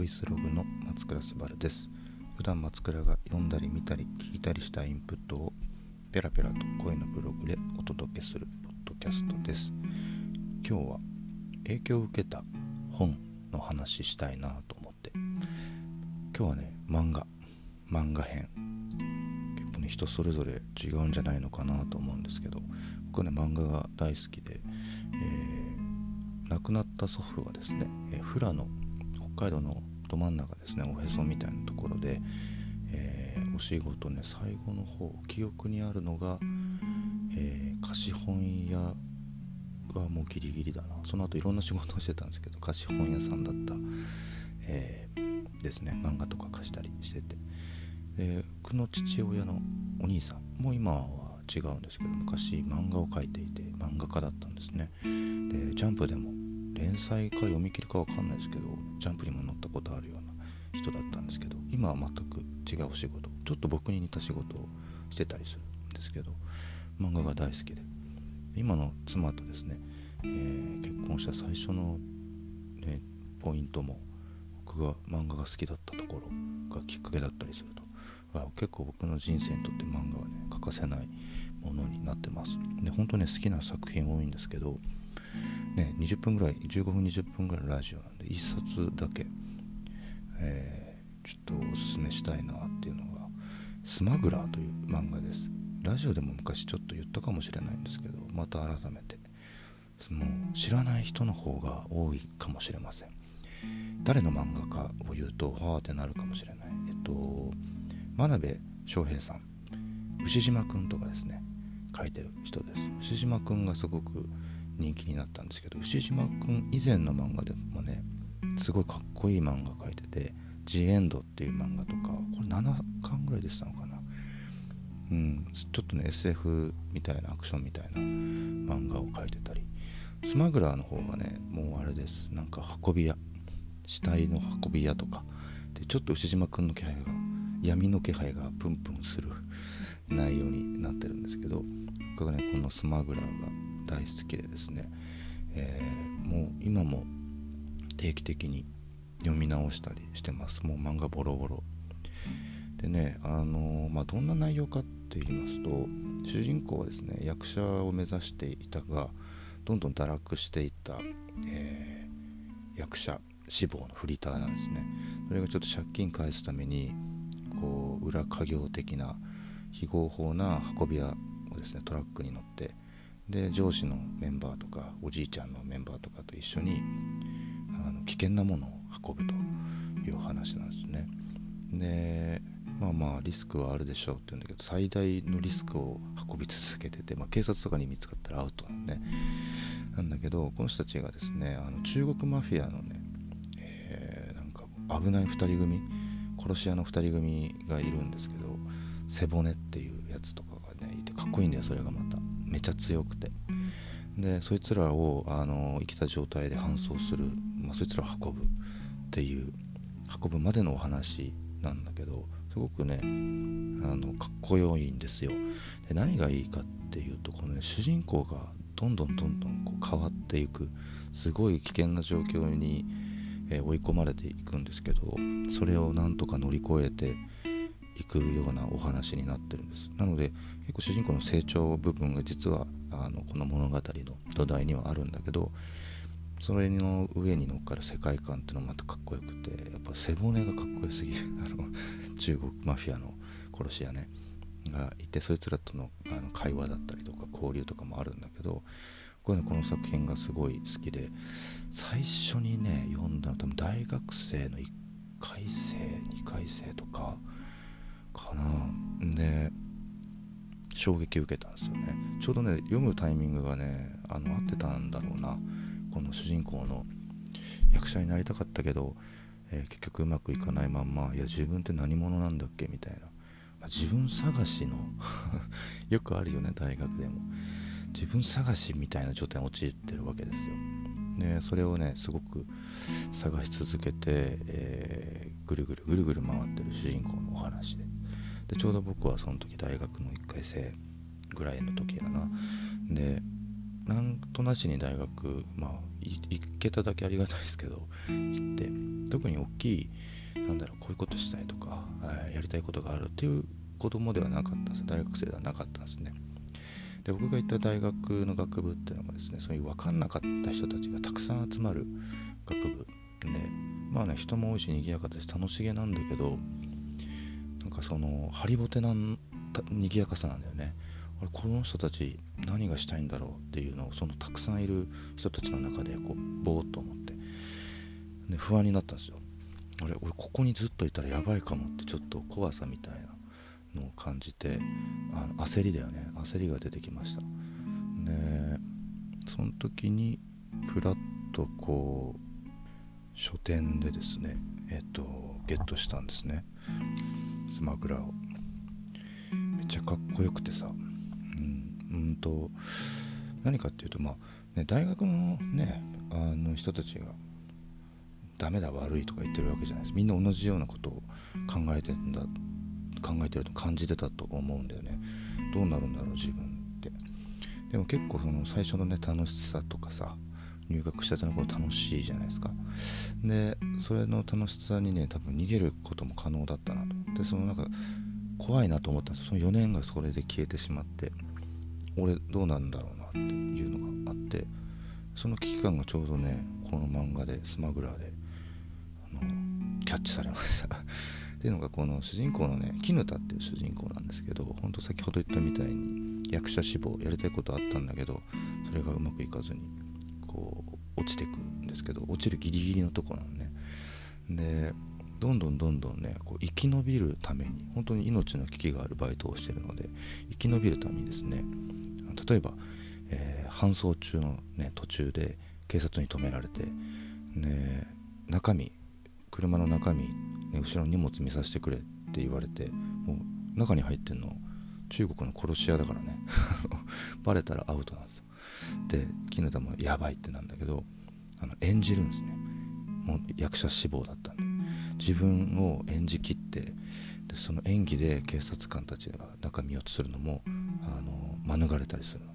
ボイスログの松倉すばるです。普段松倉が読んだり見たり聞いたりしたインプットをペラペラと声のブログでお届けするポッドキャストです。今日は影響を受けた本の話したいなと思って。今日はね漫画。漫画編。結構ね人それぞれ違うんじゃないのかなと思うんですけど。僕はね漫画が大好きで、えー、亡くなった祖父はですね、えー、富良野北海道のど真ん中ですねおへそみたいなところで、えー、お仕事ね最後の方記憶にあるのが、えー、貸本屋がもうギリギリだな。その後いろんな仕事をしてたんですけど貸本屋さんだった、えー、ですね。漫画とか貸したりしてて。で僕の父親のお兄さんも今は違うんですけど昔漫画を描いていて漫画家だったんですね。でジャンプでも連載か読み切りかわかんないですけどジャンプにも載ったことあるような人だったんですけど今は全く違う仕事ちょっと僕に似た仕事をしてたりするんですけど漫画が大好きで今の妻とですね、えー、結婚した最初の、ね、ポイントも僕が漫画が好きだったところがきっかけだったりすると結構僕の人生にとって漫画はね欠かせないものになってます。で本当ね好きな作品多いんですけどね、20分ぐらい15分20分ぐらいのラジオなんで1冊だけ、えー、ちょっとおすすめしたいなっていうのが「スマグラー」という漫画です。ラジオでも昔ちょっと言ったかもしれないんですけどまた改めてもう知らない人の方が多いかもしれません。誰の漫画家を言うとはあってなるかもしれない。えっと真鍋翔平さん。牛島くんとかですね書いてる人です。牛島くんがすごく人気になったんですけど牛島くん以前の漫画でもねすごいかっこいい漫画描いてて「ジ・エンド」っていう漫画とかこれ7巻ぐらいでしたのかな。うんちょっとね SF みたいなアクションみたいな漫画を描いてたりスマグラーの方がねもうあれです。なんか運び屋死体の運び屋とか。でちょっと牛島くんの気配が闇の気配がプンプンする内容になってるんですけど僕がねこのスマグラーが大好きでですね、えー、もう今も定期的に読み直したりしてます。もう漫画ボロボロ。でねあのー、まあ、どんな内容かって言いますと主人公はですね役者を目指していたがどんどん堕落していった、えー、役者志望のフリーターなんですね。それがちょっと借金返すためにこう裏家業的な非合法な運び屋をですねトラックに乗ってで上司のメンバーとかおじいちゃんのメンバーとかと一緒にあの危険なものを運ぶという話なんですね。でまあまあリスクはあるでしょうって言うんだけど最大のリスクを運び続けてて、まあ、警察とかに見つかったらアウトなんで、ね、なんだけどこの人たちがですねあの中国マフィアのね、えー、なんか危ない2人組殺し屋の2人組がいるんですけど背骨っていうやつとかがねいてかっこいいんだよそれがまためちゃ強くて。でそいつらをあの生きた状態で搬送する、まあ、そいつらを運ぶっていう運ぶまでのお話なんだけどすごくねあのかっこよいんですよ。で何がいいかっていうとこの、ね、主人公がどんどんどんどんこう変わっていくすごい危険な状況に、えー、追い込まれていくんですけどそれをなんとか乗り越えていくようなお話になってるんです。なので結構主人公の成長部分が実はあのこの物語の土台にはあるんだけどそれの上に乗っかる世界観っていうのもまたかっこよくてやっぱ背骨がかっこよすぎる。あの中国マフィアの殺し屋ねがいてそいつらとのあの会話だったりとか交流とかもあるんだけどこれ、ね、この作品がすごい好きで最初にね読んだの多分大学生の1回生2回生とかかな。で衝撃を受けたんですよね。ちょうどね読むタイミングがねあの合ってたんだろうな。この主人公の役者になりたかったけど、えー、結局うまくいかないまんまいや自分って何者なんだっけ？みたいな、まあ、自分探しの よくあるよね大学でも。自分探しみたいな状態に陥ってるわけですよ。でそれをねすごく探し続けて、えー、ぐるぐるぐるぐる回ってる主人公のお話で。でちょうど僕はその時大学の1回生ぐらいの時やな。でなんとなしに大学まあ行けただけありがたいですけど行って特に大きいなんだろうこういうことしたいとか、やりたいことがあるっていう子供ではなかったんです。大学生ではなかったんですね。で僕が行った大学の学部っていうのがですねそういう分かんなかった人たちがたくさん集まる学部でまあね人も多いし賑やかです楽しげなんだけどなんかそのハリボテな賑やかさなんだよね。俺この人たち何がしたいんだろうっていうのをそのたくさんいる人たちの中でこうぼーっと思って。で不安になったんですよ。俺俺ここにずっといたらやばいかもってちょっと怖さみたいなのを感じてあの焦りだよね。焦りが出てきました。でその時にふらっとこう書店でですねえっとゲットしたんですね。スマグラを。めっちゃかっこよくてさ。うん。うんと何かっていうとまあね大学のねあの人たちがダメだ悪いとか言ってるわけじゃないです。みんな同じようなことを考えてんだ考えてると感じてたと思うんだよね。どうなるんだろう自分って。でも結構その最初のね楽しさとかさ入学したての頃楽しいじゃないですか。でそれの楽しさにね多分逃げることも可能だったなと。でそのなんか怖いなと思ったんですその4年がそれで消えてしまって俺どうなんだろうなっていうのがあってその危機感がちょうどねこの漫画でスマグラーであのキャッチされました。っていうのがこの主人公のね絹田っていう主人公なんですけどほんと先ほど言ったみたいに役者志望やりたいことあったんだけどそれがうまくいかずにこう落ちてくんですけど落ちるギリギリのとこなのね。でどんどんどんどんねこう生き延びるために本当に命の危機があるバイトをしてるので生き延びるためにですね例えば、えー、搬送中の、ね、途中で警察に止められて、ね、中身車の中身、ね、後ろの荷物見させてくれって言われてもう中に入ってんの中国の殺し屋だからね。バレたらアウトなんですよ。で絹田もやばいってなんだけどあの演じるんですね。もう役者志望だったんで。自分を演じきってでその演技で警察官たちが中見ようとするのもあの免れたりするの。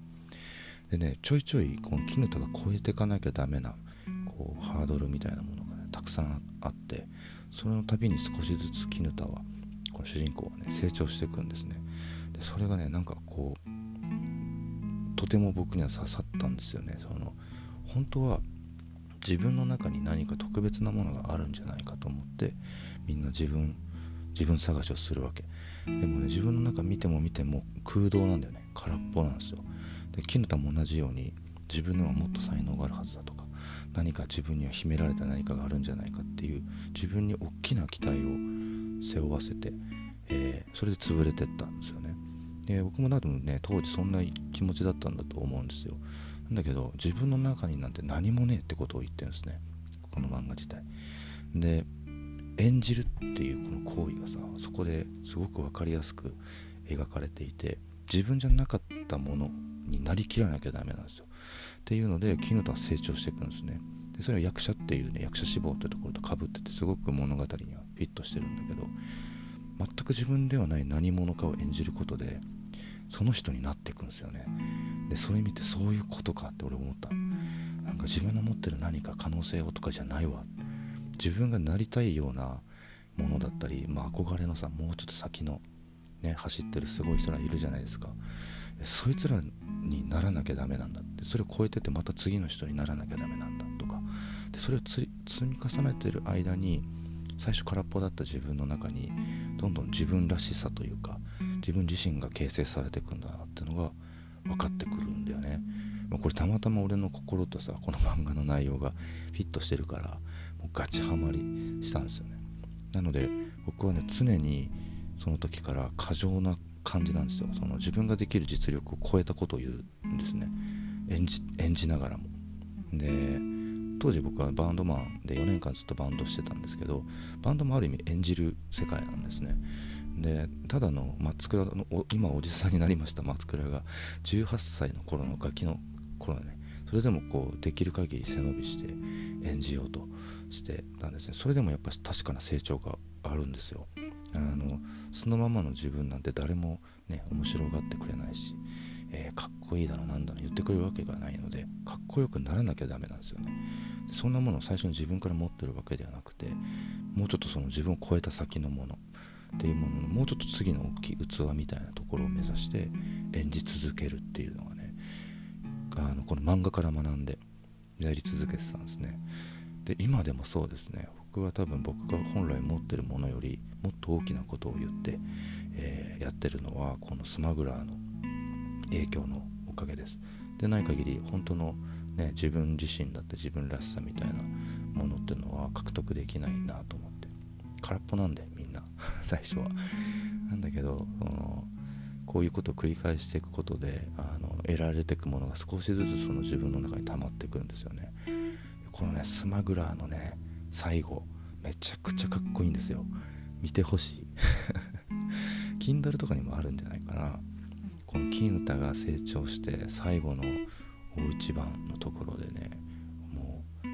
でねちょいちょいこの絹田が超えていかなきゃダメなこうハードルみたいなものがねたくさんあってその度に少しずつ絹田はこの主人公はね成長していくんですね。でそれがねなんかこうとても僕には刺さったんですよね。その本当は自分の中に何か特別なものがあるんじゃないかと思ってみんな自分自分探しをするわけ。でもね自分の中見ても見ても空洞なんだよね。空っぽなんですよ。で絹田も同じように自分のはもっと才能があるはずだとか何か自分には秘められた何かがあるんじゃないかっていう自分に大きな期待を背負わせて、えー、それで潰れてったんですよね。で僕も多分ね当時そんな気持ちだったんだと思うんですよ。なんだけど自分の中になんて何もねえってことを言ってるんですね。この漫画自体。で演じるっていうこの行為がさそこですごく分かりやすく描かれていて自分じゃなかったものになりきらなきゃダメなんですよ。っていうので絹田は成長していくんですね。でそれは役者っていうね役者志望っていうところとかぶっててすごく物語にはフィットしてるんだけど全く自分ではない何者かを演じることでその人になっていくんですよね。でそれ見てそういうことかって俺思った。なんか自分の持ってる何か可能性をとかじゃないわ。自分がなりたいようなものだったり、まあ、憧れのさもうちょっと先のね走ってるすごい人らいるじゃないですか。そいつらにならなきゃダメなんだって。それを超えててまた次の人にならなきゃダメなんだとか。でそれを積み重ねてる間に最初空っぽだった自分の中にどんどん自分らしさというか自分自身が形成されていくんだなっていうのが分かってくるんだよね。まこれたまたま俺の心とさこの漫画の内容がフィットしてるからもうガチハマりしたんですよね。なので僕はね常にその時から過剰な感じなんですよ。その自分ができる実力を超えたことを言うんですね。演じ演じながらも。で当時僕はバンドマンで4年間ずっとバンドしてたんですけどバンドもある意味演じる世界なんですねでただの松倉の今おじさんになりました松倉が。18歳の頃のガキの頃ね。それでもこうできる限り背伸びして演じようとしてたんですね。それでもやっぱ確かな成長があるんですよ。あのそのままの自分なんて誰もね面白がってくれないし、えー、かっこいいだろなんだろ言ってくれるわけがないのでかっこよくならなきゃダメなんですよね。そんなものを最初に自分から持ってるわけではなくてもうちょっとその自分を超えた先のもの。っていうもののもうちょっと次の大きい器みたいなところを目指して演じ続けるっていうのがねあのこの漫画から学んでやり続けてたんですね。で今でもそうですね。僕は多分僕が本来持ってるものよりもっと大きなことを言って、えー、やってるのはこのスマグラーの影響のおかげです。でない限り本当のね自分自身だって自分らしさみたいなものっていうのは獲得できないなと思って。空っぽなんでな 最初は。なんだけどそのこういうことを繰り返していくことであの得られていくものが少しずつその自分の中に溜まってくるんですよね。このねスマグラーのね最後めちゃくちゃかっこいいんですよ。見てほしい。Kindle とかにもあるんじゃないかな。この金太が成長して最後の大一番のところでねもう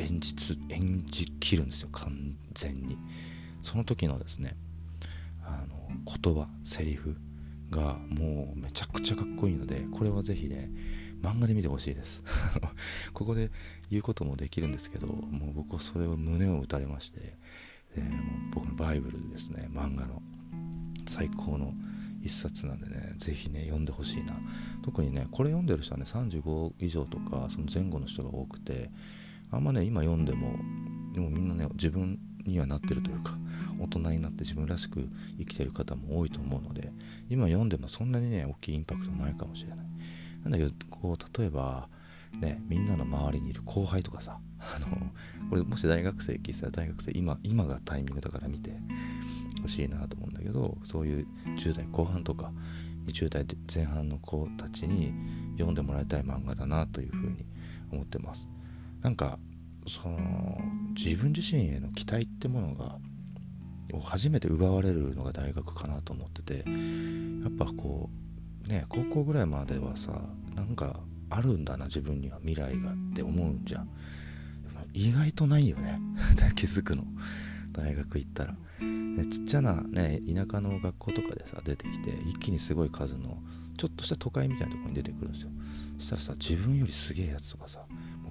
演じ演じきるんですよ完全にその時のですねあの言葉セリフがもうめちゃくちゃかっこいいのでこれはぜひね漫画で見てほしいです。ここで言うこともできるんですけどもう僕はそれを胸を打たれまして、え、もう僕のバイブルですね漫画の最高の一冊なんでね是非ね読んでほしいな。特にねこれ読んでる人はね35以上とかその前後の人が多くてあんまね今読んでもでもみんなね自分にはなってるというか大人になって自分らしく生きてる方も多いと思うので今読んでもそんなにね大きいインパクトないかもしれない。なんだけどこう例えばねみんなの周りにいる後輩とかさあのこれもし大学生聞いたら大学生今今がタイミングだから見てほしいなと思うんだけどそういう10代後半とか20代前半の子たちに読んでもらいたい漫画だなというふうに思ってます。なんかその自分自身への期待ってものが初めて奪われるのが大学かなと思っててやっぱこうね高校ぐらいまではさなんかあるんだな自分には未来がって思うんじゃん。意外とないよね。気づくの。大学行ったら、ね、ちっちゃなね田舎の学校とかでさ出てきて一気にすごい数のちょっとした都会みたいなとこに出てくるんですよ。そしたらさ自分よりすげえやつとかさ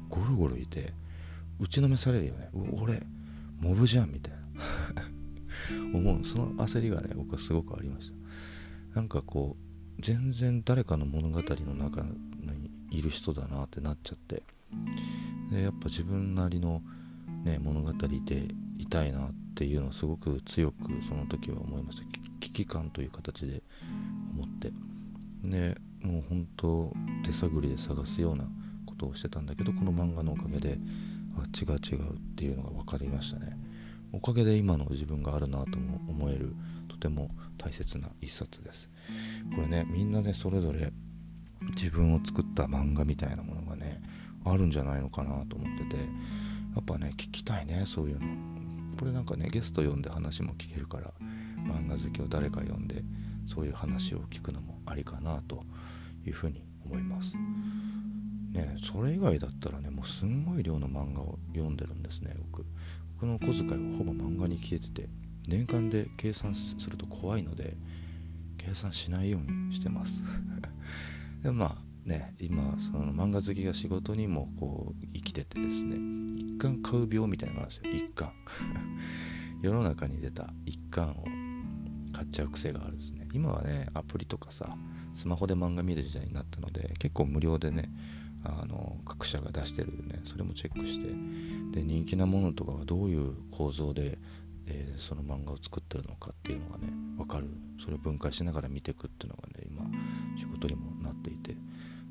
ゴロゴロいて打ちのめされるよね。俺モブじゃんみたいな。思う。その焦りがね僕はすごくありました。なんかこう全然誰かの物語の中にいる人だなってなっちゃって。でやっぱ自分なりのね物語でいたいなっていうのをすごく強くその時は思いました。危機感という形で思って。でもう本当手探りで探すようなことをしてたんだけどこの漫画のおかげであ違う違うっていうのが分かりましたね。おかげで今の自分があるなとも思えるとても大切な一冊です。これねみんなねそれぞれ自分を作った漫画みたいなものがねあるんじゃないのかなと思っててやっぱね聞きたいねそういうの。これなんかねゲスト呼んで話も聞けるから漫画好きを誰か呼んでそういう話を聞くのもありかなというふうに思います。ねそれ以外だったらねもうすんごい量の漫画を読んでるんですね僕。僕の小遣いはほぼ漫画に消えてて年間で計算すると怖いので計算しないようにしてます。でもまあね今その漫画好きが仕事にもこう生きててですね一巻買う病みたいなのがあるんですよ一巻。世の中に出た一巻を買っちゃう癖があるんですね。今はねアプリとかさスマホで漫画見る時代になったので結構無料でねあの各社が出してるね。それもチェックして。で人気なものとかがどういう構造で、えー、その漫画を作ってるのかっていうのがね分かる。それを分解しながら見ていくっていうのがね今仕事にもなっていて、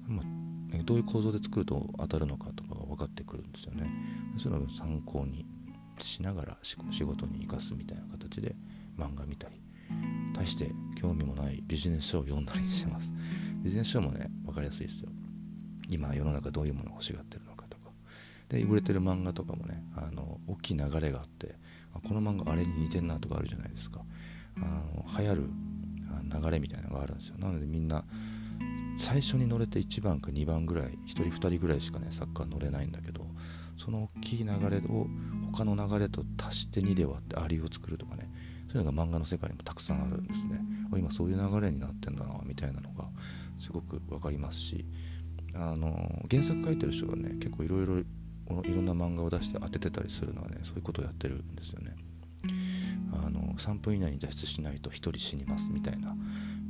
まあ、どういう構造で作ると当たるのかとかが分かってくるんですよね。そういうのを参考にしながら仕事に生かすみたいな形で漫画見たり。大して興味もないビジネス書を読んだりしてます。ビジネス書もね分かりやすいですよ。今世の中どういうものを欲しがってるのかとか。で売れてる漫画とかもねあの大きい流れがあってこの漫画あれに似てんなとかあるじゃないですか。あの流行る流れみたいなのがあるんですよ。なのでみんな最初に乗れて1番か2番ぐらい1人2人ぐらいしかねサッカー乗れないんだけどその大きい流れを他の流れと足して2で割ってアリを作るとかねそういうのが漫画の世界にもたくさんあるんですね。今そういう流れになってんだなみたいなのがすごく分かりますしあの原作書いてる人がね結構いろいろいろんな漫画を出して当ててたりするのはねそういうことをやってるんですよね。あの3分以内に脱出しないと1人死にますみたいな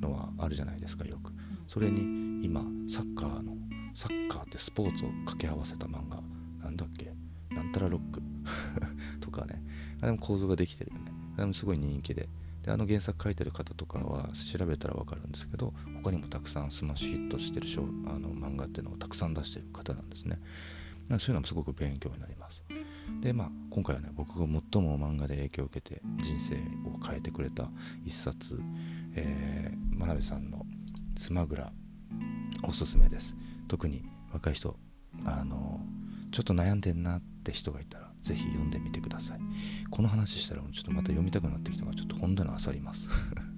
のはあるじゃないですかよく。それに今サッカーのサッカーってスポーツを掛け合わせた漫画。なんだっけ？なんたらロック。とかね。あれも構造ができてるよね。あれもすごい人気で。であの原作書いてる方とかは調べたら分かるんですけど他にもたくさんスマッシュヒットしてるあの漫画っていうのをたくさん出してる方なんですね。そういうのもすごく勉強になります。でまあ今回はね僕が最も漫画で影響を受けて人生を変えてくれた一冊、えー、真鍋さんの「スマグラ」おすすめです。特に若い人あのちょっと悩んでんなって人がいたらぜひ読んでみてください。この話したらちょっとまた読みたくなってきたからちょっと本棚漁ります。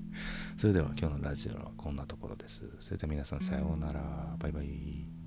それでは今日のラジオはこんなところです。それでは皆さんさようなら。バイバイ。